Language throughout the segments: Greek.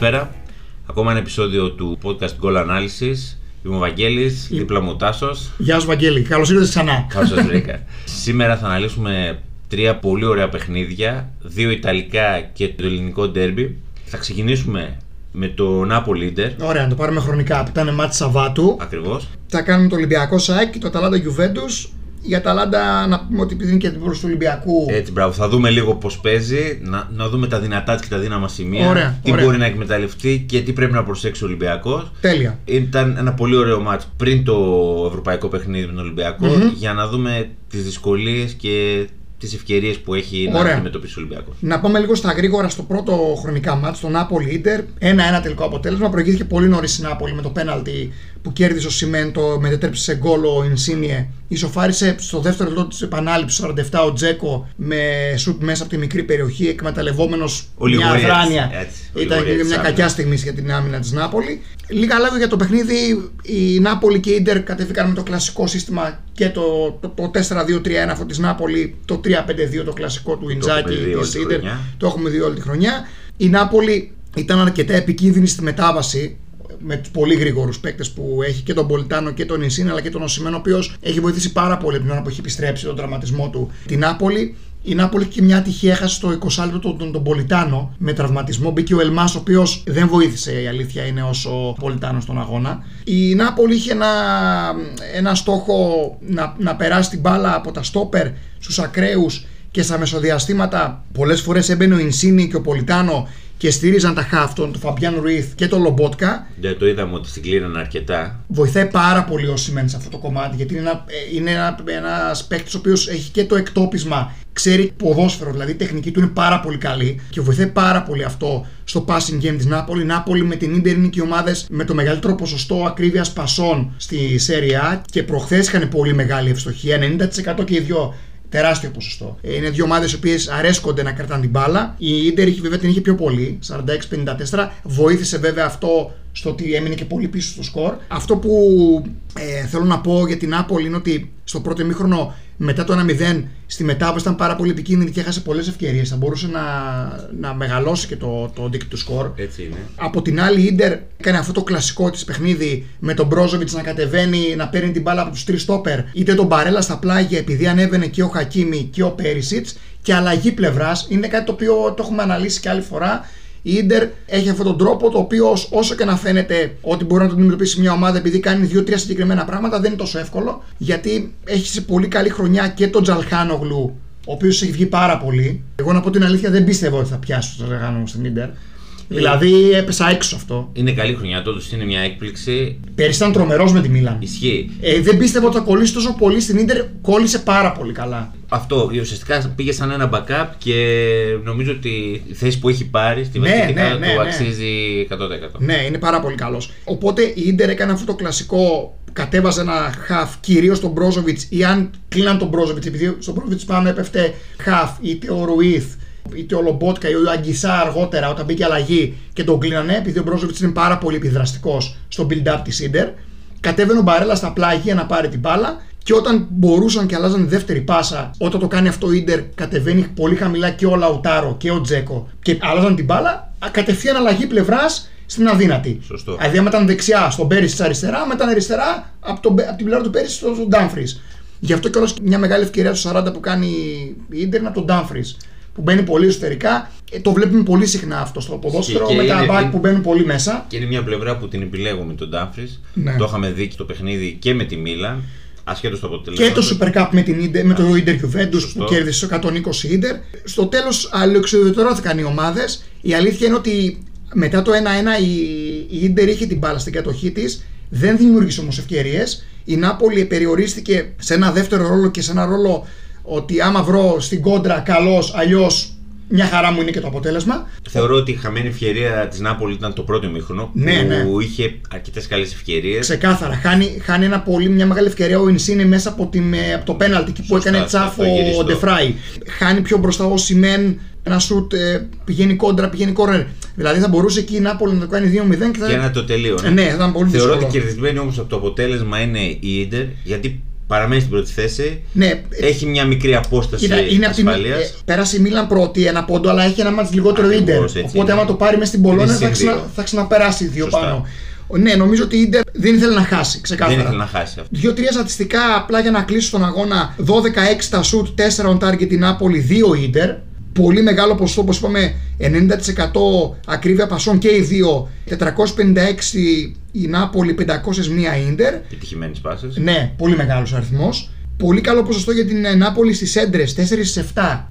Καλησπέρα. Ακόμα ένα επεισόδιο του podcast Goal Analysis. Είμαι ο Βαγγέλης, δίπλα μου ο Τάσος. Γεια σου Βαγγέλη, καλώς ήρθατε ξανά. Καλώς σας βρήκα. Σήμερα θα αναλύσουμε τρία πολύ ωραία παιχνίδια, δύο Ιταλικά και το ελληνικό ντέρμπι. Θα ξεκινήσουμε με το Napoli Inter. Ωραία, να το πάρουμε χρονικά. Που ήταν μάτι Σαββάτου. Ακριβώς. Θα κάνουμε το Ολυμπιακό ΣΑΕΚ και το Αταλάντα Juventus. Για Αταλάντα να πούμε ότι επειδή είναι και αντίπαλο του Ολυμπιακού. Έτσι, μπράβο. Θα δούμε λίγο πώς παίζει, να, να δούμε τα δυνατά της και τα δύναμα σημεία. Ωραία, τι ωραία. μπορεί να εκμεταλλευτεί και τι πρέπει να προσέξει ο Ολυμπιακός. Τέλεια. Ήταν ένα πολύ ωραίο μάτς πριν το ευρωπαϊκό παιχνίδι με τον ολυμπιακο για να δούμε τις δυσκολίες και τις ευκαιρίες που έχει να Ωραία. αντιμετωπίσει ο Ολυμπιακός. Να πάμε λίγο στα γρήγορα στο πρώτο χρονικά μάτς, στο Napoli Inter. 1-1 τελικό αποτέλεσμα. Προηγήθηκε πολύ νωρίς η Νάπολη με το πέναλτι που κέρδισε ο Σιμέντο, μετέτρεψε σε γκολ ο Ινσίνιε. Ισοφάρισε στο δεύτερο λεπτό της επανάληψης 47 ο Τζέκο με σουτ μέσα από τη μικρή περιοχή, εκμεταλλευόμενος Ο μια Λιγορίας, αδράνεια. έτσι, ο Ήταν Λιγορίας μια της κακιά άμυνας. στιγμή για την άμυνα της Νάπολη. Λίγα λόγια για το παιχνίδι. Η Νάπολη και η Ιντερ κατεβήκαν με το κλασικό σύστημα και το, το, το 4-2-3-1 αυτό της Νάπολη, το 3-5-2 το κλασικό του Ιντζάκη έχουμε δει όλη τη τη Ιντερ. χρονιά. Το έχουμε δει όλη τη χρονιά. Η Νάπολη ήταν αρκετά επικίνδυνη στη μετάβαση με τους πολύ γρήγορους παίκτες που έχει και τον Πολιτάνο και τον Ινσίν αλλά και τον Οσημένο, ο οποίος έχει βοηθήσει πάρα πολύ από την ώρα που έχει επιστρέψει τον τραυματισμό του την Νάπολη. Η Νάπολη έχει και μια τυχή έχασε στο 20 λεπτό τον, τον, τον Πολιτάνο με τραυματισμό. Μπήκε ο Ελμάς, ο οποίος δεν βοήθησε, η αλήθεια είναι, όσο ο Πολιτάνος στον αγώνα. Η Νάπολη είχε ένα, ένα στόχο να, να περάσει την μπάλα από τα στόπερ στους ακραίους και στα μεσοδιαστήματα πολλές φορές έμπαινε ο Ινσίνη και ο Πολιτάνο και στήριζαν τα χαφ τον, τον Φαμπιάν Ρουίθ και τον Λομπότκα. Δεν το είδαμε ότι στην κλήρανε αρκετά. Βοηθάει πάρα πολύ ο Σιμένς σε αυτό το κομμάτι γιατί είναι ένα, ε, είναι ένα, ένας παίκτης ο οποίος έχει και το εκτόπισμα, ξέρει ποδόσφαιρο, δηλαδή η τεχνική του είναι πάρα πολύ καλή και βοηθάει πάρα πολύ αυτό στο passing game της Νάπολη. Η Νάπολη με την Ιντερ είναι και οι ομάδες με το μεγαλύτερο ποσοστό ακρίβειας πασών στη Serie A και προχθές είχαν πολύ μεγάλη ευστοχία, 90% και οι δυο. Τεράστιο ποσοστό. Ε, Είναι δύο ομάδες οι οποίες αρέσκονται να κρατάνε την μπάλα. Η ντερ είχε βέβαια την είχε πιο πολύ, 46-54. Βοήθησε βέβαια αυτό στο ότι έμεινε και πολύ πίσω στο σκορ. Αυτό που ε, θέλω να πω για την Νάπολη είναι ότι στο πρώτο ημίχρονο μετά το 1-0 στη μετάβαση ήταν πάρα πολύ επικίνδυνη και έχασε πολλές ευκαιρίες. Θα μπορούσε να, να μεγαλώσει και το, το δίκτυο του σκορ. Έτσι είναι. Από την άλλη, η ντερ έκανε αυτό το κλασικό της παιχνίδι με τον Μπρόζοβιτς να κατεβαίνει, να παίρνει την μπάλα από τους τρεις στόπερ, είτε τον Μπαρέλα στα πλάγια επειδή ανέβαινε και ο Χακίμη και ο Πέρισιτς. Και αλλαγή πλευράς είναι κάτι το οποίο το έχουμε αναλύσει και άλλη φορά. Η Ιντερ έχει αυτόν τον τρόπο το οποίο όσο και να φαίνεται ότι μπορεί να το αντιμετωπίσει μια ομάδα επειδή κάνει δύο-τρία συγκεκριμένα πράγματα δεν είναι τόσο εύκολο γιατί έχει σε πολύ καλή χρονιά και τον Τζαλχάνογλου ο οποίος έχει βγει πάρα πολύ. Εγώ να πω την αλήθεια δεν πίστευα ότι θα πιάσει τον Τζαλχάνογλου στην Ιντερ. Δηλαδή έπεσα έξω αυτό. Είναι καλή χρονιά, τότε είναι μια έκπληξη. Πέρυσι ήταν τρομερός με τη Μίλαν. Ισχύει. Ε, δεν πίστευα ότι θα κολλήσει τόσο πολύ στην Ιντερ. Κόλλησε πάρα πολύ καλά. Αυτό ουσιαστικά πήγε σαν ένα backup και νομίζω ότι η θέση που έχει πάρει στη Ναι, βασιλικά ναι, ναι, του ναι. αξίζει 100%. Ναι, είναι πάρα πολύ καλός. Οπότε η Ιντερ έκανε αυτό το κλασικό. Κατέβαζε ένα χαφ κυρίως τον Μπρόζοβιτς ή αν κλείναν τον Μπρόζοβιτς, επειδή στον Μπρόζοβιτς πάνω έπεφτε χαφ είτε ο Ρουίθ είτε ο Λομπότκα ή ο Αγκισά αργότερα όταν μπήκε αλλαγή και τον κλείνανε, επειδή ο Μπρόζοβιτς είναι πάρα πολύ επιδραστικός στο build-up της Ιντερ. Κατέβαινε ο Μπαρέλα στα πλάγια να πάρει την μπάλα και όταν μπορούσαν και αλλάζαν δεύτερη πάσα, όταν το κάνει αυτό η Ιντερ, κατεβαίνει πολύ χαμηλά και ο Λαουτάρο και ο Τζέκο και αλλάζαν την μπάλα, α, κατευθείαν αλλαγή πλευράς στην αδύνατη. Σωστό. Δηλαδή, άμα ήταν δεξιά στον Πέρυσι της αριστερά, μετά ήταν αριστερά από, τον, από την πλευρά του Πέρυσι στον, στον Ντάμφρις. Γι' αυτό κιόλας μια μεγάλη ευκαιρία στο 40 που κάνει η Ιντερ είναι από τον Ντάμφρις. Που μπαίνει πολύ εσωτερικά. Ε, το βλέπουμε πολύ συχνά αυτό στο ποδόσφαιρο Και με τα είναι- back είναι- που μπαίνουν πολύ μέσα. Και είναι μια πλευρά που την επιλέγω με τον Ντάμφρι. Ναι. Το είχαμε δει και το παιχνίδι και με τη Μίλαν. Ασχέτως το αποτέλεσμα. Και το Super Cup με, την Inter, με το Inter Juventus Σωστό. που κέρδισε στο 120 Inter. Στο τέλος αλληλοεξοδετερώθηκαν οι ομάδες. Η αλήθεια είναι ότι μετά το 1-1 η, η Inter είχε την μπάλα στην κατοχή της. Δεν δημιούργησε όμως ευκαιρίες. Η Νάπολη περιορίστηκε σε ένα δεύτερο ρόλο και σε ένα ρόλο ότι άμα βρω στην κόντρα καλώ, αλλιώς μια χαρά μου είναι και το αποτέλεσμα. Θεωρώ ότι η χαμένη ευκαιρία της Νάπολη ήταν το πρώτο ημίχρονο Ναι, που ναι. είχε αρκετές καλές ευκαιρίες. Ξεκάθαρα. Χάνει, χάνει ένα πολύ, μια μεγάλη ευκαιρία ο Ινσίνε μέσα από, την, ε, από το πέναλτι εκεί που Σωστά, έκανε αυτό, τσάφο αυτό ο γυριστό. Ντεφράι. Χάνει πιο μπροστά ο Σιμέν. Ένα σουτ ε, πηγαίνει κόντρα, πηγαίνει κόρνερ. Δηλαδή θα μπορούσε εκεί η Νάπολη να το κάνει 2-0 και θα. Και να το τελείωνε. Ε, ναι, θα ήταν πολύ Θεωρώ δύσκολο. ότι κερδισμένη όμως από το αποτέλεσμα είναι η Ιντερ γιατί παραμένει στην πρώτη θέση. Ναι, Έχει μια μικρή απόσταση Κοίτα, είναι από την, ασφαλεία. ε, πέρασε η Μίλαν πρώτη, ένα πόντο, αλλά έχει ένα μάτς λιγότερο Ακριβώς, Ίντερ. έτσι Οπότε, είναι. άμα το πάρει μέσα στην Πολόνια, Είναι θα, συν ξανα, δύο. θα ξαναπεράσει δύο Σωστά. πάνω. Ναι, νομίζω ότι η Ίντερ δεν ήθελε να χάσει, ξεκάθαρα. Δεν ήθελε να χάσει αυτό. Δύο-τρία στατιστικά απλά για να κλείσω τον αγώνα. 12-6 τα shoot, 4 on target η Νάπολη, 2 Ίντερ. Πολύ μεγάλο ποσοστό, όπως είπαμε, 90% ακρίβεια πασών και οι δύο. 456 η Νάπολη, 501 Ίντερ. Επιτυχημένες πάσει. Ναι, πολύ μεγάλος αριθμός. Πολύ καλό ποσοστό για την ε, Νάπολη στις έντρες, 4 στις 7,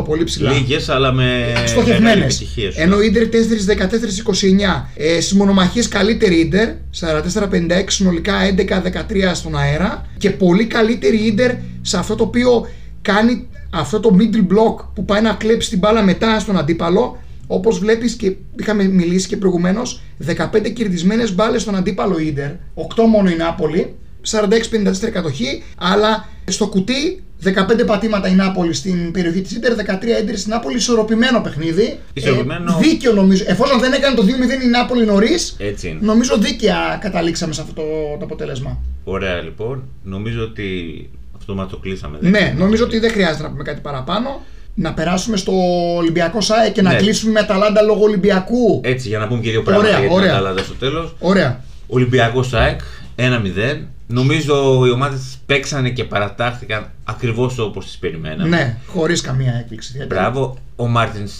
57% πολύ ψηλά. Λίγες, αλλά με μεγάλη Στοχευμένε. επιτυχία. σωστά. Ενώ η Ιντερ 4 14-29. Ε, Στις μονομαχίες καλύτερη Ιντερ, 44-56 συνολικά 11-13 στον αέρα. Και πολύ καλύτερη Ιντερ σε αυτό το οποίο κάνει αυτό το middle block που πάει να κλέψει την μπάλα μετά στον αντίπαλο. Όπως βλέπεις και είχαμε μιλήσει και προηγουμένως, 15 κερδισμένες μπάλες στον αντίπαλο Ιντερ, 8 μόνο η Νάπολη, 46-54 κατοχή, αλλά στο κουτί 15 πατήματα η Νάπολη στην περιοχή της Ιντερ, 13 έντρες στην Νάπολη, ισορροπημένο παιχνίδι. Ισορροπημένο. Ε, δίκαιο νομίζω. Εφόσον δεν έκανε το 2-0 η Νάπολη νωρίς, Έτσι είναι. νομίζω δίκαια καταλήξαμε σε αυτό το, το αποτέλεσμα. Ωραία λοιπόν. Νομίζω ότι αυτό μα το κλείσαμε. δεν Ναι, ξέρω. νομίζω ότι δεν χρειάζεται να πούμε κάτι παραπάνω. Να περάσουμε στο Ολυμπιακός ΑΕΚ και να Ναι. κλείσουμε με Αταλάντα λόγω Ολυμπιακού. Έτσι, για να πούμε και δύο πράγματα Ωραία, για την ωραία. Αταλάντα στο τέλος. Ωραία. Ολυμπιακός ΑΕΚ 1-0. Νομίζω οι ομάδες παίξανε και παρατάχθηκαν ακριβώς όπως τις περιμέναμε. Ναι, χωρίς καμία έκπληξη. ιδιαίτερη. Μπράβο. Ο Μάρτινς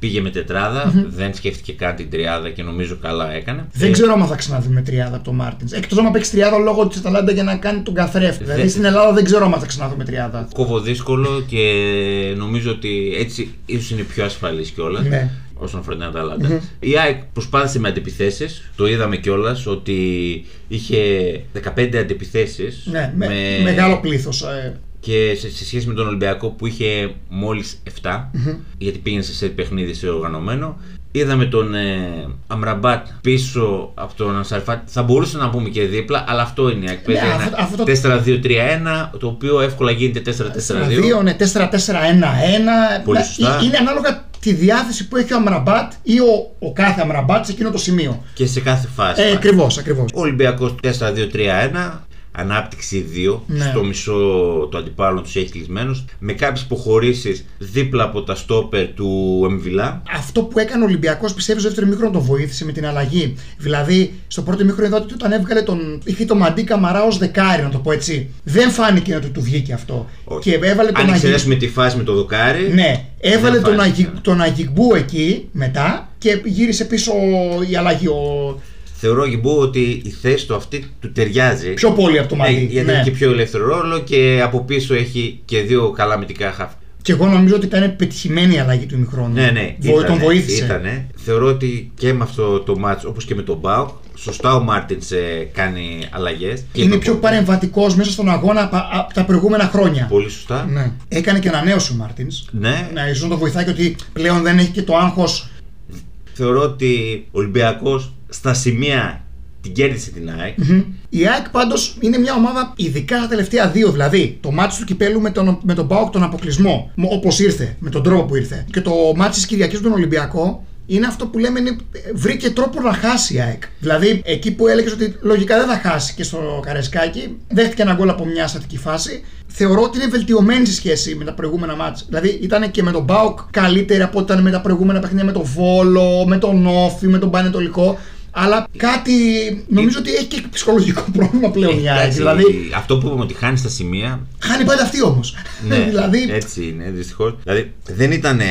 πήγε με τετράδα. Δεν σκέφτηκε καν την τριάδα και νομίζω καλά έκανε. Δεν Ε, ξέρω αν θα ξαναδούμε τριάδα από τον Μάρτινς. Εκτός αν παίξει τριάδα λόγω της Αταλάντα για να κάνει τον καθρέφτη. Δηλαδή Δεν- στην Ελλάδα δεν ξέρω αν θα ξαναδούμε τριάδα. Κόβω δύσκολο και νομίζω ότι έτσι ίσως είναι πιο ασφαλής κιόλας. Ναι. Όσον αφορά την αταλαντα Η ΑΕΚ προσπάθησε με αντιπιθέσεις. Το είδαμε κιόλας ότι είχε 15 αντιπιθέσεις. Ναι, με, μεγάλο πλήθος. Ε, Και σε, σε σχέση με τον Ολυμπιακό που είχε μόλις 7, γιατί πήγαινε σε σετ παιχνίδι σε οργανωμένο. Είδαμε τον ε, Αμραμπάτ πίσω από τον Ανσαρφάτ. Θα μπορούσε να πούμε και δίπλα, αλλά αυτό είναι η ΑΕΚ. Παίζει Ναι, αυτό- αυτό το- ένα 4-2-3-1, το οποίο εύκολα γίνεται 4-4-2. 2, ναι, 4-4-1-1. Πολύ Ναι, σωστά. Είναι ανάλογα τη διάθεση που έχει ο Αμραμπάτ ή ο, ο κάθε Αμραμπάτ σε εκείνο το σημείο. Και σε κάθε φάση. Ε, ακριβώς, ακριβώς. Ο Ολυμπιακό 4-2-3-1, ανάπτυξη 2, Ναι. στο μισό του αντιπάλων τους έχει κλεισμένου, με κάποιες υποχωρήσεις δίπλα από τα στόπερ του Εμβιλά. Αυτό που έκανε ο Ολυμπιακός πιστεύεις στο δεύτερο μήχρονο το βοήθησε με την αλλαγή; Δηλαδή, στο πρώτο μήχρονο είδα ότι όταν έβγαλε τον. είχε το Μαντί Καμαρά ως δεκάρι, να το πω έτσι. Δεν φάνηκε να του, του βγήκε αυτό. Όχι. Και έβαλε τον Αν Αγι- εξαιρέσουμε τη φάση με το δοκάρι. Ναι, έβαλε δεν τον, φάνηκε. Αγι... τον Αγιγμπού εκεί μετά και γύρισε πίσω η αλλαγή. Ο... Θεωρώ Γιμπού ότι η θέση του αυτή του ταιριάζει. Πιο πολύ από το Ναι, Μαντί. γιατί ναι. έχει και πιο ελεύθερο ρόλο και από πίσω έχει και δύο καλαμητικά χαφ. Και εγώ νομίζω ότι ήταν πετυχημένη η αλλαγή του ημιχρόνου. Ναι, ναι, Βο- τον ήτανε, βοήθησε. ήτανε. Θεωρώ ότι και με αυτό το μάτς όπως και με τον Μπάουκ, σωστά ο Μάρτινς ε, κάνει αλλαγές. Και Είναι με πιο τον- παρεμβατικός μέσα στον αγώνα από από τα προηγούμενα χρόνια. Πολύ σωστά. Ναι. Έκανε και ανανέωση ο Μάρτινς. Ναι. Ναι, ίσως να το βοηθάει και ότι πλέον δεν έχει και το άγχος. Θεωρώ ότι ο Ολυμπιακός στα σημεία την κέρδισε την ΑΕΚ. Η ΑΕΚ πάντως είναι μια ομάδα, ειδικά τα τελευταία δύο. Δηλαδή, το μάτι του κυπέλου με τον, με τον Πάοκ τον αποκλεισμό, όπως ήρθε, με τον τρόπο που ήρθε. Και το μάτι της Κυριακής με τον Ολυμπιακό είναι αυτό που λέμε είναι, βρήκε τρόπο να χάσει η ΑΕΚ. Δηλαδή, εκεί που έλεγες ότι λογικά δεν θα χάσει και στο Καρεσκάκι, δέχτηκε ένα γκολ από μια στατική φάση. Θεωρώ ότι είναι βελτιωμένη σε σχέση με τα προηγούμενα μάτια. Δηλαδή, ήταν και με τον Πάοκ καλύτερη από ό,τι ήταν με τα προηγούμενα παιχνίδια με τον Βόλο, με τον Όφη, με τον Πανετολικό. Αλλά κάτι. Νομίζω ότι έχει και ψυχολογικό πρόβλημα πλέον η ΑΕΚ. Εντάξει, Δηλαδή, Αυτό που είπαμε ότι χάνει στα σημεία. χάνει πάντα αυτή όμως. Ναι, δηλαδή, έτσι είναι, δυστυχώς. Δηλαδή δεν ήταν ε,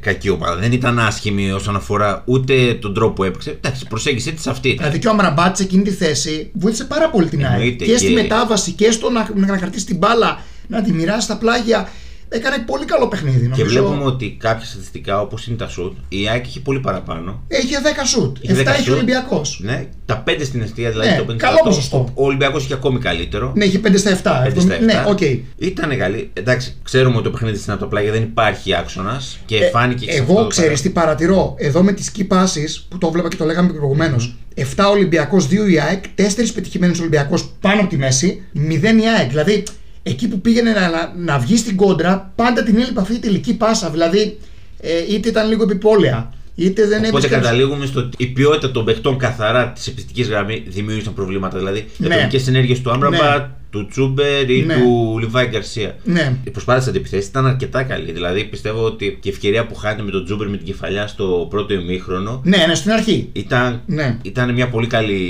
κακή ομάδα, δεν ήταν άσχημη όσον αφορά ούτε τον τρόπο που έπαιξε. Εντάξει, προσέγγισε τη σε αυτή. Δηλαδή και ο Αμραμπάτ σε εκείνη τη θέση βοήθησε πάρα πολύ την ΑΕΚ. Εννοείται Και, στη και- μετάβαση και στο να, να κρατήσει την μπάλα, να τη μοιράσει στα πλάγια. Έκανε πολύ καλό παιχνίδι. Και Νομίζω. βλέπουμε ότι κάποια στατιστικά όπως είναι τα σουτ, η ΑΕΚ έχει πολύ παραπάνω. Έχει 10 σουτ. 7 Έχει 10 έχει ο σουτ. Ολυμπιακός. Ναι, τα 5 στην εστία, δηλαδή Ναι, το 50%. καλό ποσοστό. Ο Ολυμπιακός είχε ακόμη καλύτερο. Ναι, έχει 5 στα 7. 5 στα 7. Ναι, οκ. Ήταν καλή. Εντάξει, ξέρουμε ότι το παιχνίδι είναι από τα πλάγια δεν υπάρχει άξονας και Ε, φάνηκε και σε αυτό Εγώ το ξέρεις πέρα. τι παρατηρώ. Εδώ με τις key passes που το έβλεπα και το λέγαμε και προηγουμένως. 7 Ολυμπιακός, 2 η ΑΕΚ, 4 πετυχημένες ο Ολυμπιακός πάνω από τη μέση, 0 η ΑΕΚ. Δηλαδή εκεί που πήγαινε να, να, να βγει στην κόντρα, πάντα την έλειπε αυτή η τελική πάσα. Δηλαδή ε, είτε ήταν λίγο επιπόλαια, είτε δεν Οπότε έβρισκε. καταλήγουμε στο ότι η ποιότητα των παιχτών καθαρά της επιθετικής γραμμής δημιούργησαν προβλήματα. Δηλαδή οι Ναι. ατομικές ενέργειες του Άμραμπατ, του Τσούμπερ ή Ναι. του Λιβάι Γκαρσία. Ναι. Η προσπάθεια της αντεπίθεσης ήταν αρκετά καλή. Δηλαδή πιστεύω ότι και η ευκαιρία που χάνει με τον Τσούμπερ με την κεφαλιά στο πρώτο ημίχρονο Ναι, ναι, στην αρχή. ήταν, Ναι. ήταν μια πολύ καλή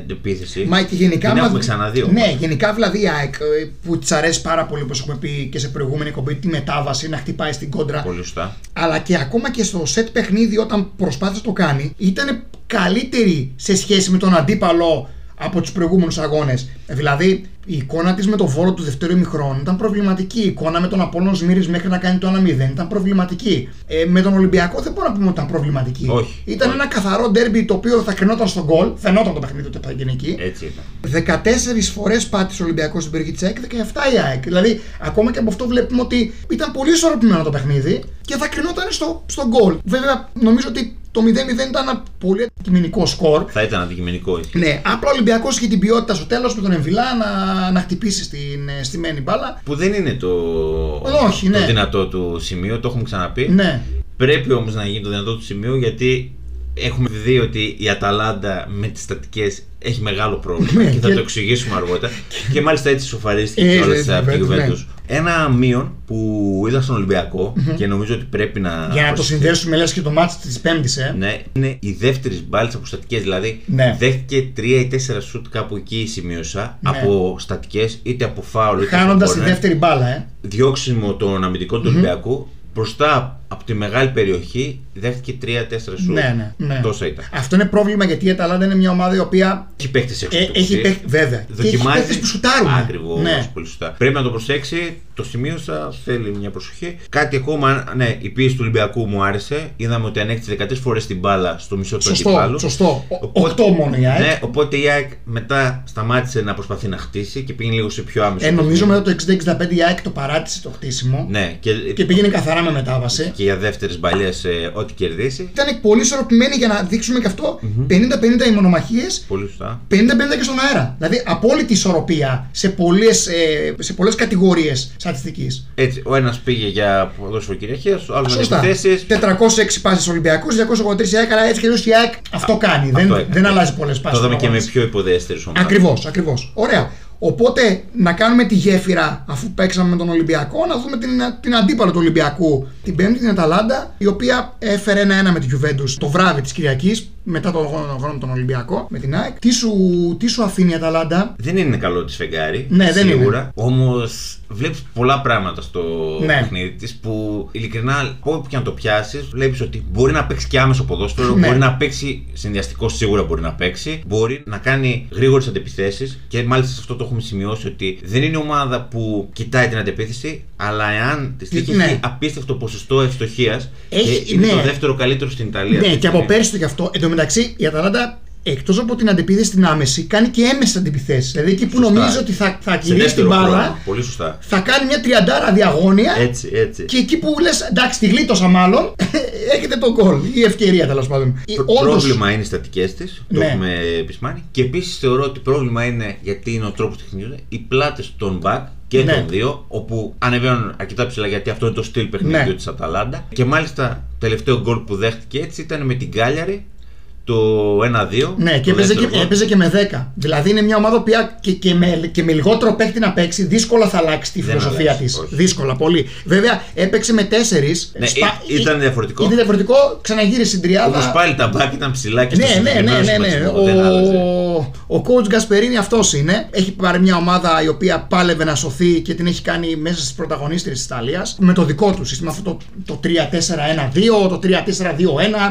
αντιπίθεση. Μα και γενικά. Την μα- έχουμε ξαναδεί όμως. Ναι, γενικά δηλαδή η ΑΕΚ ε, που της αρέσει πάρα πολύ, όπως έχουμε πει και σε προηγούμενη κομπή, τη μετάβαση να χτυπάει στην κόντρα. Πολύ σωστά. Αλλά και ακόμα και στο σετ παιχνίδι, όταν προσπάθησε να το κάνει, ήταν καλύτερη σε σχέση με τον αντίπαλο από τους προηγούμενους αγώνες. Δηλαδή, η εικόνα της με το βόρο του δευτέρου ημιχρόνου ήταν προβληματική. Η εικόνα με τον Απόλλων Σμύρης μέχρι να κάνει το 1-0 ήταν προβληματική. Ε, με τον Ολυμπιακό δεν μπορούμε να πούμε ότι ήταν προβληματική. Όχι, Ήταν όχι. ένα καθαρό ντέρμπι το οποίο θα κρινόταν στον γκολ. Φαινόταν το παιχνίδι ότι θα γίνει εκεί. Έτσι ήταν. 14 φορές πάτησε ο Ολυμπιακός στην περιοχή της ΑΕΚ, 17 η ΑΕΚ. Δηλαδή, ακόμα και από αυτό βλέπουμε ότι ήταν πολύ ισορροπημένο το παιχνίδι και θα κρινόταν στο, στο γκολ. Βέβαια, νομίζω ότι το 0-0 ήταν ένα πολύ αντικειμενικό σκορ. Θα ήταν αντικειμενικό. έτσι. Ναι, απλά ο Ολυμπιακός είχε την ποιότητα στο τέλος με τον Εμβιλά να, να χτυπήσει στην ε, στημένη μπάλα. Που δεν είναι το, Όχι, το ναι. δυνατό του σημείο, το έχουμε ξαναπεί. Ναι, Πρέπει όμως να γίνει το δυνατό του σημείο γιατί έχουμε δει ότι η Αταλάντα με τις στατικές έχει μεγάλο πρόβλημα Ναι, και θα και- το εξηγήσουμε αργότερα. και μάλιστα έτσι σοφαρίστηκε Ε, κιόλας ε, από τη βέβαια, Juventus. Ένα μείον που είδα στον ολυμπιακο και νομίζω ότι πρέπει να. για να το προσθεθεί, συνδέσουμε λες και το μάτι της Πέμπτης, ε. Ναι, είναι η δεύτερη μπάλη από στατικέ. Δηλαδή Ναι. δέχτηκε 3 ή 4 σουτ κάπου εκεί σημείωσα Ναι. από στατικές, είτε από φάουλ είτε Χάνοντας από τη corner. δεύτερη μπάλα, ε. διώξιμο των αμυντικών του Ολυμπιακού μπροστά από τη μεγάλη περιοχή δέχτηκε 3-4 σουτ. Ναι, ναι, ναι. Τόσα ήταν. Αυτό είναι πρόβλημα γιατί η Αταλάντα είναι μια ομάδα η οποία Έχει παίχτες έξω. ε, από το έχει κουτί. παίχτη, βέβαια. Και έχει Δοκιμάζει. παίχτες που σουτάρουν. Ακριβώς. Ναι. Πολύ σωστά. Πρέπει να το προσέξει. Το σημείωσα. Θέλει μια προσοχή. Κάτι ακόμα. Ναι, η πίεση του Ολυμπιακού μου άρεσε. Είδαμε ότι ανέκτησε 13 φορές την μπάλα στο μισό του Σωστό, αντιπάλου. σωστό. Ο- Οπότε- Οκτώ μόνο η ΑΕΚ. Ναι, οπότε η ΑΕΚ μετά σταμάτησε να προσπαθεί να χτίσει και πήγαινε λίγο σε πιο άμεσο. Ε, νομίζω παιχνίδι. μετά το 60-65 η ΑΕΚ το παράτησε το χτίσιμο Ναι, και, και πήγαινε καθαρά με μετάβαση. και για δεύτερες παλιέ ό,τι κερδίσει. Ήταν πολύ ισορροπημένη για να δείξουμε και αυτό 50-50 οι μονομαχίες, Πολύ σωστά. 50-50 και στον αέρα. Δηλαδή απόλυτη ισορροπία σε πολλές σε πολλές κατηγορίες στατιστικής. Έτσι, ο ένας πήγε για ποδόσφαιρο κυριαρχία, ο άλλος με Σωστά. επιθέσει. 406 πάσει Ολυμπιακούς, 283 η ΑΕΚ, αλλά έτσι και αλλιώς η ΑΕΚ αυτό κάνει. δεν, Αυτό έκανε. δεν αλλάζει πολλές πάσει. Το είδαμε και με πιο υποδέστερες ομάδες. Ακριβώς, ακριβώς. Ωραία. Οπότε να κάνουμε τη γέφυρα αφού παίξαμε με τον Ολυμπιακό, να δούμε την, την αντίπαλο του Ολυμπιακού, την Πέμπτη, την Αταλάντα, η οποία έφερε ένα-ένα με την Juventus το βράδυ της Κυριακής, μετά τον αγώνα με τον Ολυμπιακό, με την ΑΕΚ. Τι σου, τι σου αφήνει η Αταλάντα, Δεν είναι καλό τη φεγγάρι. Ναι, δεν σίγουρα. Όμως βλέπεις πολλά πράγματα στο Ναι. παιχνίδι της που ειλικρινά, όπου και αν το πιάσεις, βλέπεις ότι μπορεί να παίξει και άμεσο ποδόσφαιρο, Ναι. μπορεί να παίξει συνδυαστικό σίγουρα μπορεί να παίξει, μπορεί να κάνει γρήγορες αντεπιθέσεις και μάλιστα σε αυτό το έχουμε σημειώσει ότι δεν είναι ομάδα που κοιτάει την αντεπίθεση, αλλά εάν της τύχει Ναι. έχει απίστευτο ποσοστό ευστοχίας Έχει- και είναι ναι. το δεύτερο καλύτερο στην Ιταλία. Ναι, αυτή και τη από στιγμή. πέρσι το γι' αυτό. Εν τω μεταξύ, η Αταλάντα εκτός από την αντεπίθεση στην άμεση, κάνει και έμεσε αντιπιθέσεις. Δηλαδή εκεί που Σωστά. νομίζει ότι θα, θα Σε κυρίσει την δεύτερο μπάλα, χρόνο. Πολύ σωστά. θα κάνει μια τριαντάρα διαγώνια. Έτσι, έτσι. Και εκεί που λες, εντάξει, τη γλίτωσα μάλλον, έχετε τον γκολ. Η ευκαιρία τέλος πάντων. Η- Προ- όντως- Πρόβλημα είναι οι στατικές της, το Ναι. έχουμε επισημάνει. Και επίσης θεωρώ ότι πρόβλημα είναι, γιατί είναι ο τρόπος παιχνιδιού, οι πλάτες των back και Ναι. των δύο, όπου ανεβαίνουν αρκετά ψηλά γιατί αυτό είναι το στυλ παιχνιδιού Ναι. της Αταλάντα. Και μάλιστα τελευταίο γκολ που δέχτηκε έτσι ήταν με την Κάλιαρη το 1-2. Ναι, και το έπαιζε δεύτερο και, γκολ. έπαιζε και με 10. Δηλαδή είναι μια ομάδα που και, και, με, και με λιγότερο παίχτη να παίξει, δύσκολα θα αλλάξει τη Δεν φιλοσοφία της. αλλάζει, όχι. Δύσκολα, πολύ. Βέβαια, έπαιξε με 4. Ναι, ή- ήταν διαφορετικό. Ήταν διαφορετικό, ξαναγύρισε στην τριάδα. Όμω πάλι τα back ήταν ψηλά και στο Ναι, ναι, ναι, συγκεκριμένο ναι, ναι. σχηματισμό, δεν άλλαζε. Ο, ο coach Γκασπερίνη αυτός είναι. Έχει πάρει μια ομάδα η οποία πάλευε να σωθεί και την έχει κάνει μέσα στις πρωταγωνίστρε της Ιταλίας. Με το δικό του σύστημα, αυτό το, το 3-4-1-2, το 3-4-2-1.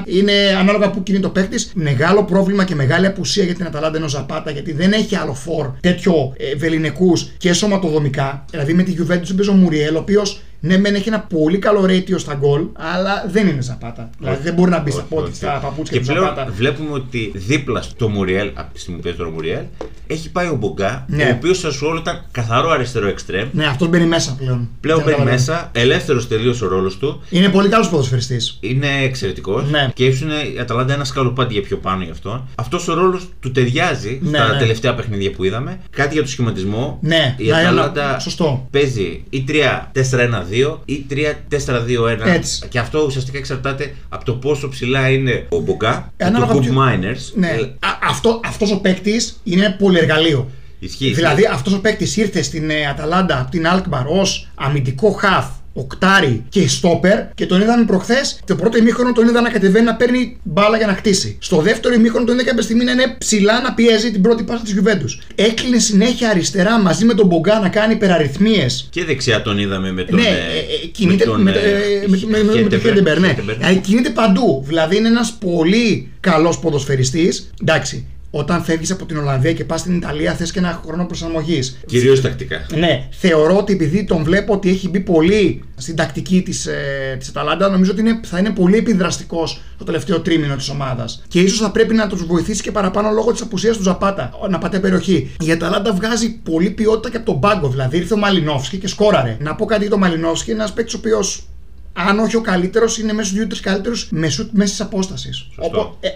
Είναι ανάλογα που κινεί το παίκτη. Μεγάλο πρόβλημα και μεγάλη απουσία για την Αταλάντα είναι ο Ζαπάτα γιατί δεν έχει άλλο φορ τέτοιο ε, βεληνικούς και σωματοδομικά. Δηλαδή με τη Juventus παίζει ο Μουριέλ, ο οποίος ναι, μεν έχει ένα πολύ καλό ratio στα γκολ, αλλά δεν είναι Ζαπάτα. Δηλαδή δεν μπορεί να μπει στα Όχι, πόδια, όχι. στα παπούτσια Και του πλέον Ζαπάτα. βλέπουμε ότι δίπλα στο Μουριέλ, από τη στιγμή που παίζει τον Μουριέλ, έχει πάει ο Μπογκά, Ναι. ο οποίος σε ρόλο ήταν καθαρό αριστερό εξτρέμ. Ναι, αυτό μπαίνει μέσα πλέον. Πλέον Δεν μπαίνει καταλαβαίνω. μέσα, ελεύθερος τελείω ο ρόλος του. Είναι πολύ καλός ποδοσφαιριστής. Είναι εξαιρετικός Ναι. και ίσω είναι η Αταλάντα ένα σκαλοπάτι για πιο πάνω γι' αυτόν. Αυτός ο ρόλος του ταιριάζει Ναι, στα ναι. τελευταία παιχνίδια που είδαμε. Κάτι για το σχηματισμό. Ναι, η να- Αταλάντα να- σωστό. παίζει ή 3-4-1-2 ή 3-4-2-1. Έτσι. Και αυτό ουσιαστικά εξαρτάται από το πόσο ψηλά είναι ο Μπογκά και το Ανάλογα Κουμπ ποιο- Miners. Ναι. Ε, Α, αυτό, αυτός ο παίκτης είναι πολυεργαλείο. Ισχύει. Δηλαδή αυτός ο παίκτης ήρθε στην ε, Αταλάντα από την Αλκμαρ ως αμυντικό χαφ οκτάρι και στόπερ και τον είδαμε προχθές. Το πρώτο ημίχρονο τον είδα να κατεβαίνει να παίρνει μπάλα για να χτίσει. Στο δεύτερο ημίχρονο τον είδα κάποια στιγμή να είναι ψηλά να πιέζει την πρώτη πάσα της Γιουβέντους. Έκλεινε συνέχεια αριστερά μαζί με τον Μπογκά να κάνει υπεραριθμίες. Και δεξιά τον είδαμε με τον. Ναι, ε, ε, ε, κινείται τον, με, ε, ε, με, με, με, με τον Χάτεμπουρ, Χάτεμπουρ, ναι. Χάτεμπουρ. Δηλαδή κινείται παντού. Δηλαδή είναι ένας πολύ καλός ποδοσφαιριστής. Εντάξει, όταν φεύγεις από την Ολλανδία και πας στην Ιταλία, θες και ένα χρόνο προσαρμογής. Κυρίως τακτικά. Ναι, θεωρώ ότι επειδή τον βλέπω ότι έχει μπει πολύ στην τακτική της ε, της Αταλάντα, νομίζω ότι είναι, θα είναι πολύ επιδραστικός το τελευταίο τρίμηνο της ομάδας. Και ίσως θα πρέπει να τους βοηθήσει και παραπάνω λόγω της απουσίας του Ζαπάτα να πατέ περιοχή. Η Αταλάντα βγάζει πολύ ποιότητα και από τον πάγκο. Δηλαδή ήρθε ο Μαλινόφσκι και σκόραρε. Να πω κάτι για τον Μαλινόφσκι, ένας παίκτης ο οποίος αν όχι ο καλύτερος, είναι μέσα στους δύο-τρεις καλύτερους μεσού μέση απόσταση.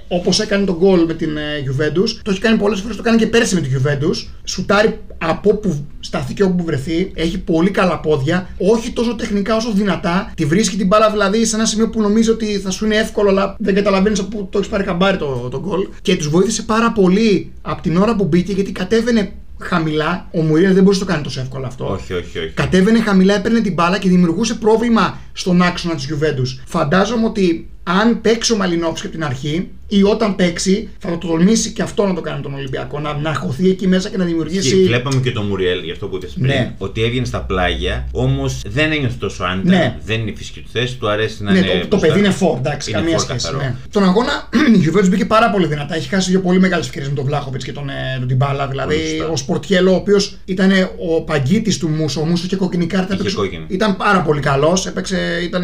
Όπως έκανε τον γκολ με την ε, Juventus, το έχει κάνει πολλές φορές, το κάνει και πέρσι με την Juventus. Σουτάρει από όπου σταθεί όπου βρεθεί, έχει πολύ καλά πόδια, όχι τόσο τεχνικά όσο δυνατά. Τη βρίσκει την μπάλα δηλαδή σε ένα σημείο που νομίζει ότι θα σου είναι εύκολο, αλλά δεν καταλαβαίνεις από πού το έχεις πάρει καμπάρι το, το γκολ. Και τους βοήθησε πάρα πολύ από την ώρα που μπήκε γιατί κατέβαινε χαμηλά. Ο Μουρία δεν μπορούσε να το κάνει τόσο εύκολα αυτό. Όχι, όχι, όχι. Κατέβαινε χαμηλά, έπαιρνε την μπάλα και δημιουργούσε πρόβλημα στον άξονα της Juventus. Φαντάζομαι ότι αν παίξει ο Μαλινόφσκι από την αρχή ή όταν παίξει, θα το τολμήσει και αυτό να το κάνει τον Ολυμπιακό. Να, να χωθεί εκεί μέσα και να δημιουργήσει. Και βλέπαμε και τον Μουριέλ, γι' αυτό που είπες πριν, Ναι. ότι έβγαινε στα πλάγια, όμως δεν ένιωθε τόσο άνετα. Ναι. Δεν είναι η φυσική του θέση, του αρέσει να Ναι, είναι. το, το μπροστά. παιδί είναι φόρ, εντάξει, Είναι καμία φόρ σχέση. καθαρό. Ναι. Τον αγώνα η Juventus μπήκε πάρα πολύ δυνατά. Έχει χάσει δύο πολύ μεγάλες ευκαιρίες με τον Βλάχοβιτς και τον, ε, τον Τιμπάλα. Δηλαδή Πολύ σωστά. ο Σπορτιέλο, ο οποίος ήταν ο παγκίτης του Μούσο, ο Μούσος είχε κόκκινη κάρτα. Είχε έπαιξε- κόκκινη. Ήταν πάρα πολύ καλός. Ήταν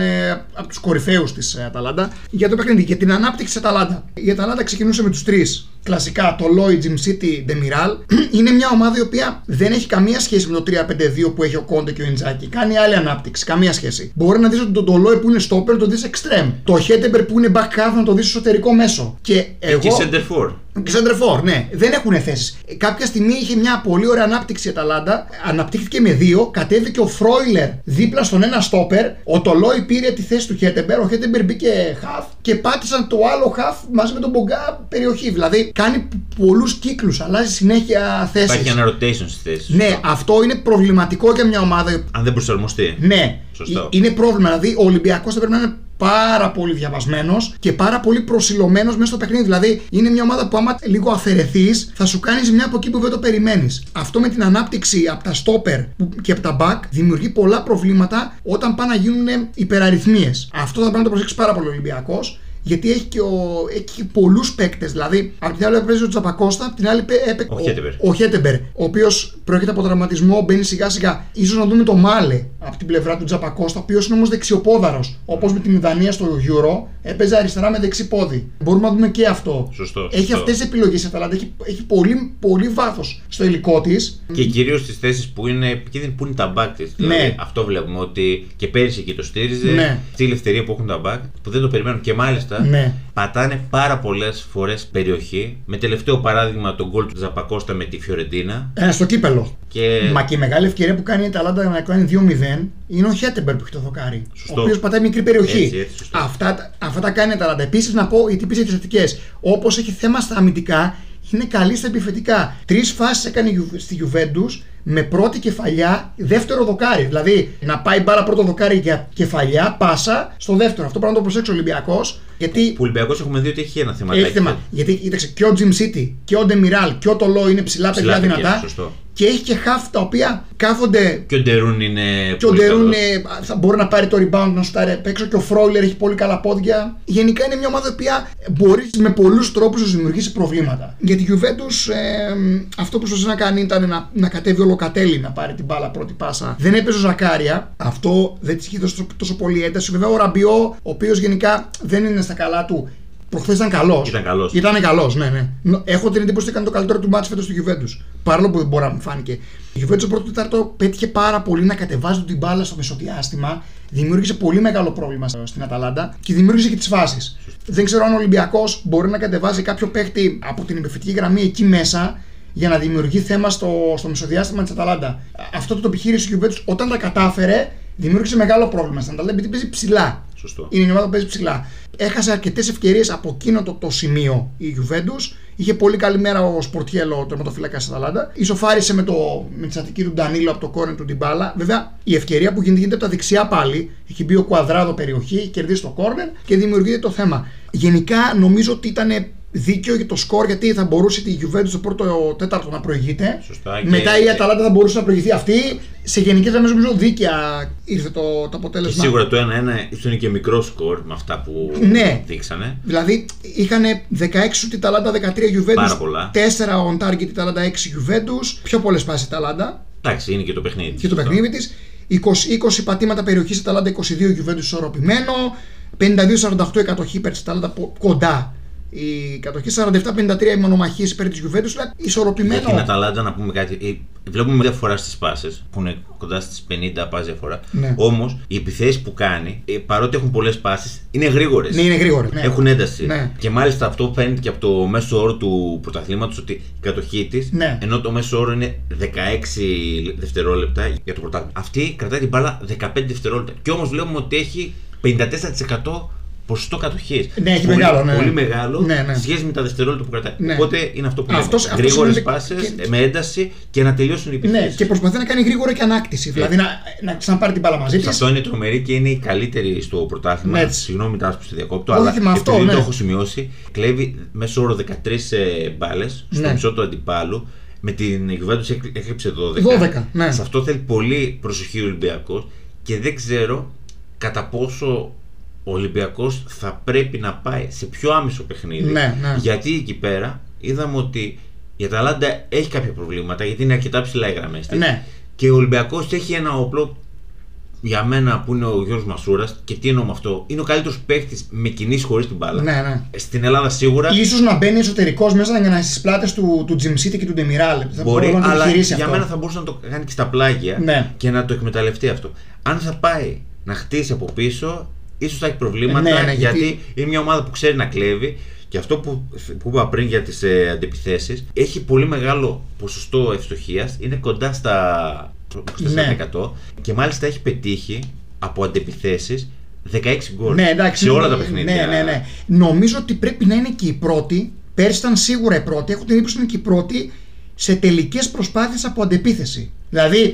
από τους κορυφαίους της Αταλάντα. Για το παιχνίδι, για την ανάπτυξη της Αταλάντα. Η Αταλάντα ξεκινούσε με τους τρεις. Κλασικά το Lloyd, Jim City, Demiral. Είναι μια ομάδα η οποία δεν έχει καμία σχέση με το 3-5-2 που έχει ο Κόντε και ο Ιντζάκη. Κάνει άλλη ανάπτυξη. Καμία σχέση. Μπορεί να δεις ότι τον Τολόι που είναι stopper να το δεις extreme. Το Χέτεμπερ που είναι back half να το δεις εσωτερικό μέσο. Και εγώ. Και center for. Ξεντρεφόρ, ναι, δεν έχουν θέσεις. Κάποια στιγμή είχε μια πολύ ωραία ανάπτυξη η Αταλάντα. Αναπτύχθηκε με δύο. Κατέβηκε ο Φρόιλερ δίπλα στον ένα στόπερ. Ο Τολόι πήρε τη θέση του Χέτεμπερ. Ο Χέτεμπερ μπήκε χαφ και πάτησαν το άλλο χαφ μαζί με τον Μπογκά περιοχή. Δηλαδή κάνει πολλούς κύκλους, αλλάζει συνέχεια Υπάρχει θέσει. ένα rotation στις θέσεις. Ναι, αυτό είναι προβληματικό για μια ομάδα. Αν δεν προσαρμοστεί. Ναι, Σωστό. Ε- είναι πρόβλημα. Δηλαδή, ο Ολυμπιακός θα πρέπει να είναι πάρα πολύ διαβασμένος και πάρα πολύ προσιλωμένος μέσα στο παιχνίδι. Δηλαδή, είναι μια ομάδα που, άμα λίγο αφαιρεθείς, θα σου κάνεις μια από εκεί που δεν το περιμένεις. Αυτό με την ανάπτυξη από τα στόπερ και από τα back δημιουργεί πολλά προβλήματα όταν πάνε να γίνουν υπεραριθμίες. Αυτό θα πρέπει να το προσέξεις πάρα πολύ ο Ολυμπιακός. Γιατί έχει και, ο, έχει και πολλούς παίκτες. Δηλαδή, από την άλλη παίζει ο Τζαπακώστα, από την άλλη πέ- έπαι- Ο Χέτεμπερ. ο Χέτεμπερ, ο οποίος προέρχεται από τραυματισμό, μπαίνει σιγά σιγά. σω να δούμε το Μάλε από την πλευρά του Τζαπακώστα, ο οποίος είναι όμως δεξιοπόδαρος. Όπως με την Ιδανία στο Euro, έπαιζε αριστερά με δεξί πόδι. Μπορούμε να δούμε και αυτό. Σωστό, Έχει σωστό. αυτές τις επιλογές η Αταλάντα. Έχει, έχει πολύ, πολύ βάθος στο υλικό της. Και κυρίως στις θέσεις που είναι επικίνδυνε που είναι τα back της. Δηλαδή, Ναι. αυτό βλέπουμε ότι και πέρυσι εκεί το στήριζε. Ναι. Στη ελευθερία που έχουν τα back, που δεν το περιμένουν και μάλιστα Ναι. πατάνε πάρα πολλές φορές περιοχή. Με τελευταίο παράδειγμα τον γκολ του Τζαπακώστα με τη Φιωρεντίνα. Ε, στο κύπελο. Και Μα και η μεγάλη ευκαιρία που κάνει η Αταλάντα να κάνει 2-0 είναι ο Χέτεμπερ που έχει το δοκάρι. Σωστό. Ο οποίος πατάει μικρή περιοχή. Έτσι, έτσι, σωστό. αυτά, αυτά τα κάνει η Αταλάντα. Επίσης να πω, γιατί πει για τι θετικέ. Όπως έχει θέμα στα αμυντικά, είναι καλή στα επιθετικά. Τρεις φάσεις έκανε η Γιου- στη Juventus με πρώτη κεφαλιά, δεύτερο δοκάρι. Δηλαδή να πάει μπάλα πρώτο δοκάρι για κεφαλιά, πάσα στο δεύτερο. Αυτό πρέπει να το προσέξει ο Ολυμπιακός. Γιατί που ο Ολυμπιακός έχουμε δει ότι έχει ένα θέμα. έχει θέμα. Γιατί κοίταξε και ο Jim City και ο Demiral και ο Τολό είναι ψηλά, Ψηλά παιδιά παιδιά, δυνατά. σωστό. Και έχει και half τα οποία κάθονται Και ο Ντερούν είναι. και ο πολύ Ντερούν καλός. είναι- θα μπορεί να πάρει το rebound να σουτάρει απ' έξω και ο Φρόιλερ έχει πολύ καλά πόδια. Γενικά είναι μια ομάδα η οποία μπορείς με πολλούς τρόπους να σου δημιουργήσει προβλήματα. Για τη Juventus ε, αυτό που προσπαθούσε να κάνει ήταν να, να κατέβει ο Λοκατέλη να πάρει την μπάλα πρώτη πάσα. Δεν έπαιζε ο Ζακάρια. Αυτό δεν της είχε δώσει τόσο, τόσο πολύ ένταση. Βέβαια ο Ραμπιό, ο οποίος γενικά δεν είναι στα καλά του. Προχθέ ήταν καλός. Ήταν καλός. Ήταν καλός, ναι, ναι. Νο- Έχω την εντύπωση ότι έκανε το καλύτερο του μάτσο φέτος στη Juventus. Παρόλο που δεν μπορεί να μου φάνηκε. Η Juventus το πρώτο τετάρτο πέτυχε πάρα πολύ να κατεβάζει την μπάλα στο μεσοδιάστημα. Δημιούργησε πολύ μεγάλο πρόβλημα στην Αταλάντα και δημιούργησε και τις φάσεις. Δεν ξέρω αν ο Ολυμπιακός μπορεί να κατεβάζει κάποιο παίχτη από την επιθετική γραμμή εκεί μέσα για να δημιουργεί θέμα στο, στο μεσοδιάστημα της Αταλάντα. Αυτό το επιχείρησε η Juventus όταν τα κατάφερε, δημιούργησε μεγάλο πρόβλημα στην Αταλάντα επειδή παίζει ψηλά. Σωστό. Είναι η ομάδα που παίζει ψηλά. Έχασε αρκετές ευκαιρίες από εκείνο το, το σημείο η Juventus Είχε πολύ καλή μέρα ο Σπορτιέλο, ο τερματοφύλακας της Αταλάντα. Ισοφάρισε με, το, με τη στατική του Ντανίλο από το κόρεν του Ντιμπάλα. Βέβαια, η ευκαιρία που γίνεται, γίνεται από τα δεξιά πάλι. Έχει μπει ο κουαδράδο περιοχή, κερδίσει το κόρνερ και δημιουργείται το θέμα. Γενικά, νομίζω ότι ήταν δίκαιο για το σκορ γιατί θα μπορούσε η Juventus στο πρώτο τέταρτο να προηγείται. Σωστά, Μετά και- η Αταλάντα θα μπορούσε να προηγηθεί αυτή. Σε γενικές γραμμές νομίζω δίκαια ήρθε το, το Και αποτέλεσμα. σίγουρα το 1-1 ίσως είναι και μικρό σκορ με αυτά που Ναι. δείξανε. Δηλαδή είχαν 16 σουτ η Ταλάντα, 13 Juventus. Πάρα πολλά. 4 on target η Ταλάντα, 6 Juventus. Πιο πολλές πάσεις η Ταλάντα Εντάξει, είναι και το παιχνίδι. και το σωστά. παιχνίδι της. 20, 20 πατήματα περιοχής η Ταλάντα, 22 Juventus ισορροπημένο. 52-48 η κατοχή υπέρ της Ταλάντα πο- κοντά. Η κατοχή 47-53 οι μονομαχίε υπέρ της Juventus. Δηλαδή ισορροπημένο. Για την Αταλάντα να πούμε κάτι. ε, Βλέπουμε διαφορά στις πάσει που είναι κοντά στις 50 πάσει διαφορά. Ναι. Όμως οι επιθέσεις που κάνει, ε, παρότι έχουν πολλές πάσει, είναι γρήγορες. Ναι, είναι γρήγορα. Ναι. Έχουν ένταση. Ναι. Και μάλιστα αυτό φαίνεται και από το μέσο όρο του πρωταθλήματος ότι η κατοχή της, Ναι. ενώ το μέσο όρο είναι 16 δευτερόλεπτα για το πρωτάθλημα. Αυτή κρατάει την μπάλα 15 δευτερόλεπτα. Και όμως βλέπουμε ότι έχει 54% ποσοστό κατοχής. Ναι, έχει πολύ, μεγάλο, ναι. Πολύ μεγάλο Ναι, ναι. σε σχέση με τα δευτερόλεπτα που κρατάει. Ναι. Οπότε είναι αυτό που λέμε. Αυτός- αυτός Γρήγορες είναι- πάσει και- με ένταση και να τελειώσουν οι επιθέσει. Ναι, και προσπαθεί να κάνει γρήγορα και ανάκτηση. Δηλαδή να, να ξαναπάρει την μπάλα μαζί της. Αυτό είναι τρομερή και είναι η καλύτερη στο πρωτάθλημα. Ναι, έτσι. Συγγνώμη, Τάσο που σε διακόπτω, Όχι, αλλά με αυτό, επειδή ναι. το έχω σημειώσει, κλέβει μέσω όρο 13 μπάλες στο Ναι. μισό του αντιπάλου. Με την Juventus έκλει- έκλειψε 12. 12, ναι. Σε αυτό θέλει πολύ προσοχή ο Ολυμπιακός και δεν ξέρω κατά πόσο ο Ολυμπιακός θα πρέπει να πάει σε πιο άμεσο παιχνίδι. Ναι, ναι. Γιατί εκεί πέρα είδαμε ότι η Αταλάντα έχει κάποια προβλήματα γιατί είναι αρκετά ψηλά οι γραμμέ τη. Ναι. Και ο Ολυμπιακός έχει ένα όπλο για μένα που είναι ο Γιώργος Μασούρας και τι εννοώ με αυτό. Είναι ο καλύτερος παίκτης με κινήσεις χωρίς την μπάλα. Ναι, ναι. Στην Ελλάδα σίγουρα Ίσως να μπαίνει εσωτερικός μέσα για να στις πλάτες του, του Jim City και του Demiral. Θα μπορεί, μπορώ να το αλλά επιχειρήσει για αυτό. μένα θα μπορούσε να το κάνει και στα πλάγια Ναι. και να το εκμεταλλευτεί αυτό. Αν θα πάει να χτίσει από πίσω, ίσως θα έχει προβλήματα Ναι, ναι, γιατί... γιατί- είναι μια ομάδα που ξέρει να κλέβει. Και αυτό που, που είπα πριν για τις ε, αντεπιθέσει, έχει πολύ μεγάλο ποσοστό ευστοχίας, είναι κοντά στα 24% και μάλιστα έχει πετύχει από αντεπιθέσει 16 γκολ Ναι, εντάξει. σε όλα ναι, τα παιχνίδια. Ναι, ναι, ναι. Νομίζω ότι πρέπει να είναι και η πρώτη. Πέρσι ήταν σίγουρα η πρώτη. Έχω την εντύπωση ότι είναι και η πρώτη σε τελικές προσπάθειες από αντεπίθεση. Δηλαδή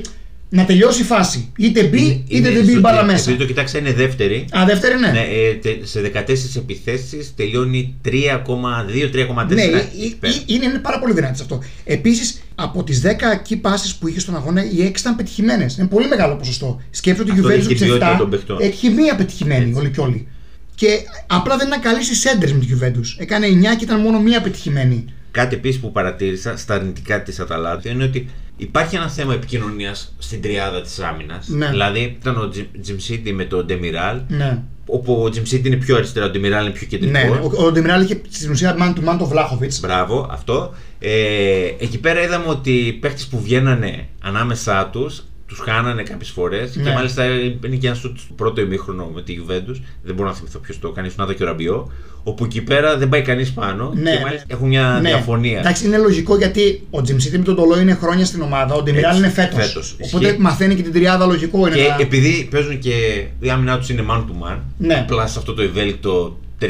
να τελειώσει η φάση. Είτε μπει Είναι- είτε είναι δεν μπει η στο- μπάλα επειδή μέσα. το κοιτάξα είναι δεύτερη. Α, δεύτερη ναι. Ναι, ε, τε- σε 14 επιθέσεις τελειώνει 3,2-3,4. Ναι, εκεί ε, ε, πέρα. ε, είναι, είναι πάρα πολύ δυνατή σε αυτό. Επίσης, από τις 10 key passes που είχε στον αγώνα, οι 6 ήταν πετυχημένες. Είναι πολύ μεγάλο ποσοστό. Σκέψτε ότι η Αυτό Juventus δείχνει από την τις ποιότητα 7 των παιχτών. έχει μία πετυχημένη Έτσι. όλοι και όλοι. Και απλά δεν ήταν καλή στις έντρε με τη Juventus. Έκανε 9 και ήταν μόνο μία πετυχημένη. Κάτι επίσης που παρατήρησα στα αρνητικά της Αταλάντα είναι ότι υπάρχει ένα θέμα επικοινωνίας στην τριάδα της άμυνας. Ναι. Δηλαδή ήταν ο Jim City με τον Demiral, Ναι. όπου ο Jim City είναι πιο αριστερά, ο Demiral είναι πιο κεντρικό. Ναι, ναι. Ο, ο Ντεμιράλ είχε στην ουσία man to man το Βλάχοβιτς. Μπράβο, αυτό. Ε, εκεί πέρα είδαμε ότι οι παίχτε που βγαίνανε ανάμεσά τους τους χάνανε κάποιες φορές Ναι. και μάλιστα είναι και ένα σουτ στο πρώτο ημίχρονο με τη Juventus. Δεν μπορώ να θυμηθώ ποιος το κάνει, στον Άδα και ο Ραμπιό. Όπου εκεί πέρα δεν πάει κανείς πάνω Ναι, και ναι. μάλιστα έχουν μια διαφωνία. Εντάξει, είναι λογικό γιατί ο Τζιμ City με τον Τολό είναι χρόνια στην ομάδα. Ο Ντεμιράλ Έτσι, είναι φέτος. φέτος. Οπότε Ισχύει. μαθαίνει και την τριάδα λογικό είναι. Και να- επειδή παίζουν και η άμυνά τους είναι man to man, Ναι. απλά σε αυτό το ευέλικτο 3-4-2-1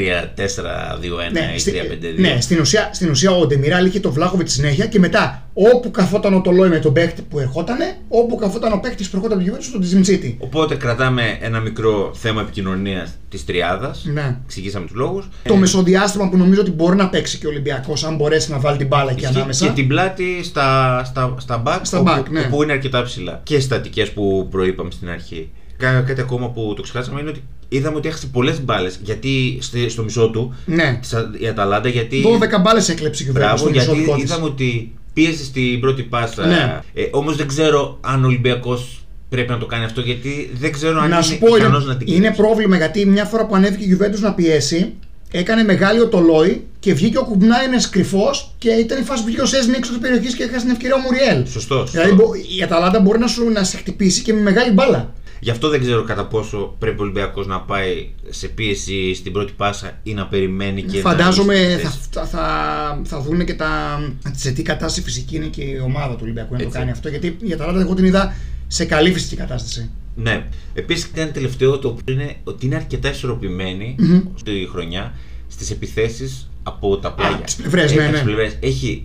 Ναι, ή στη- 3-5-2. ναι στην, ουσία, στην ουσία ο Ντεμιράλ είχε το Βλάχοβιτ συνέχεια και μετά όπου καθόταν ο Τολόι με τον παίχτη που ερχότανε, όπου καθόταν ο παίχτης που ερχόταν από τη Juventus στον Τζιμ City. Οπότε κρατάμε ένα μικρό θέμα επικοινωνίας της τριάδας. Ναι. Εξηγήσαμε τους λόγους. Το μεσοδιάστημα που νομίζω ότι μπορεί να παίξει και ο Ολυμπιακός, αν μπορέσει να βάλει την μπάλα εκεί ανάμεσα. Και την πλάτη στα, στα, στα back, Στα όπου, back, ναι. όπου είναι αρκετά ψηλά. Και στατικές που προείπαμε στην αρχή. Κα- Κάτι ακόμα που το ξεχάσαμε είναι ότι είδαμε ότι έχασε πολλές μπάλες. Γιατί στη- στο μισό του Ναι. της Α- η Αταλάντα, γιατί. 12 μπάλες έκλεψε η Juventus Μπράβο, στο μισό γιατί δικό της. είδαμε ότι πίεσε στην πρώτη πάσα. Ναι. Ε, Όμως δεν ξέρω αν ο Ολυμπιακός πρέπει να το κάνει αυτό, γιατί δεν ξέρω αν Να σου είναι πω, ικανός είναι, να την είναι κλέψει. πρόβλημα γιατί μια φορά που ανέβηκε η Juventus να πιέσει, έκανε μεγάλη ο Τολόι και βγήκε ο Κουμπνάινε κρυφός και ήταν η φάση που βγήκε ο Σέσνη έξω της περιοχής και έχασε την ευκαιρία ο Μουριέλ. Σωστό. σωστό. Δηλαδή μπο- η Αταλάντα μπορεί να σου να σε χτυπήσει και με μεγάλη μπάλα. Γι' αυτό δεν ξέρω κατά πόσο πρέπει ο Ολυμπιακός να πάει σε πίεση στην πρώτη πάσα ή να περιμένει και Φαντάζομαι να. θα, θα, θα, θα δουν και τα, σε τι κατάσταση φυσική είναι και η ομάδα του Ολυμπιακού να το Έτσι. κάνει αυτό. Γιατί η Αταλάντα εγώ την είδα σε καλή φυσική κατάσταση. Ναι. Επίσης, ένα τελευταίο το οποίο είναι ότι είναι αρκετά ισορροπημένη Μμμ. στη χρονιά στις επιθέσεις από τα πλάγια. τις πλευρές, Έχει ναι, από τις ναι. πλευρές. Έχει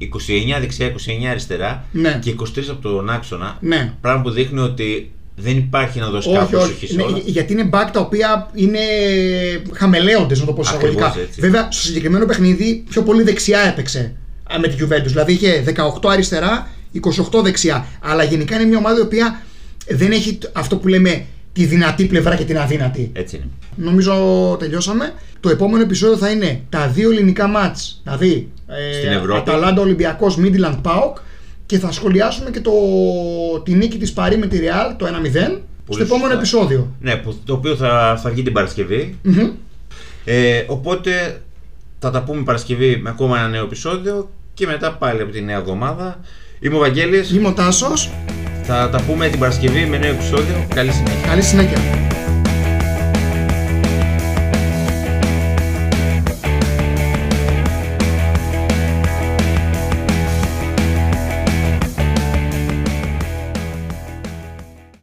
29 δεξιά, 29 αριστερά Ναι. και 23 από τον άξονα. Ναι. Πράγμα που δείχνει ότι δεν υπάρχει να δώσει Όχι, κάποιος όχι. προσοχή σε Ναι, όλα. γιατί είναι back τα οποία είναι χαμελέοντες, να το πω εισαγωγικά. Ακριβώς έτσι. Βέβαια, στο συγκεκριμένο παιχνίδι πιο πολύ δεξιά έπαιξε α, με την Juventus. Δηλαδή είχε 18 αριστερά, 28 δεξιά. Αλλά γενικά είναι μια ομάδα η οποία δεν έχει τ- αυτό που λέμε τη δυνατή πλευρά και την αδύνατη. Έτσι είναι. Νομίζω τελειώσαμε. Το επόμενο επεισόδιο θα είναι τα δύο ελληνικά μάτς, δηλαδή Στην ε, Ευρώπη. Αταλάντα Ολυμπιακός Midland Pauk και θα σχολιάσουμε και το, τη νίκη της Παρή με τη Real, το 1-0, στο επόμενο σωστά. επεισόδιο. Ναι, που, το οποίο θα, θα βγει την Παρασκευή. Μμμ. Ε, οπότε θα τα πούμε Παρασκευή με ακόμα ένα νέο επεισόδιο και μετά πάλι από τη νέα εβδομάδα. Είμαι ο Βαγγέλης. Είμαι ο Τάσος. Θα τα πούμε την Παρασκευή με νέο επεισόδιο. Καλή συνέχεια. Καλή συνέχεια.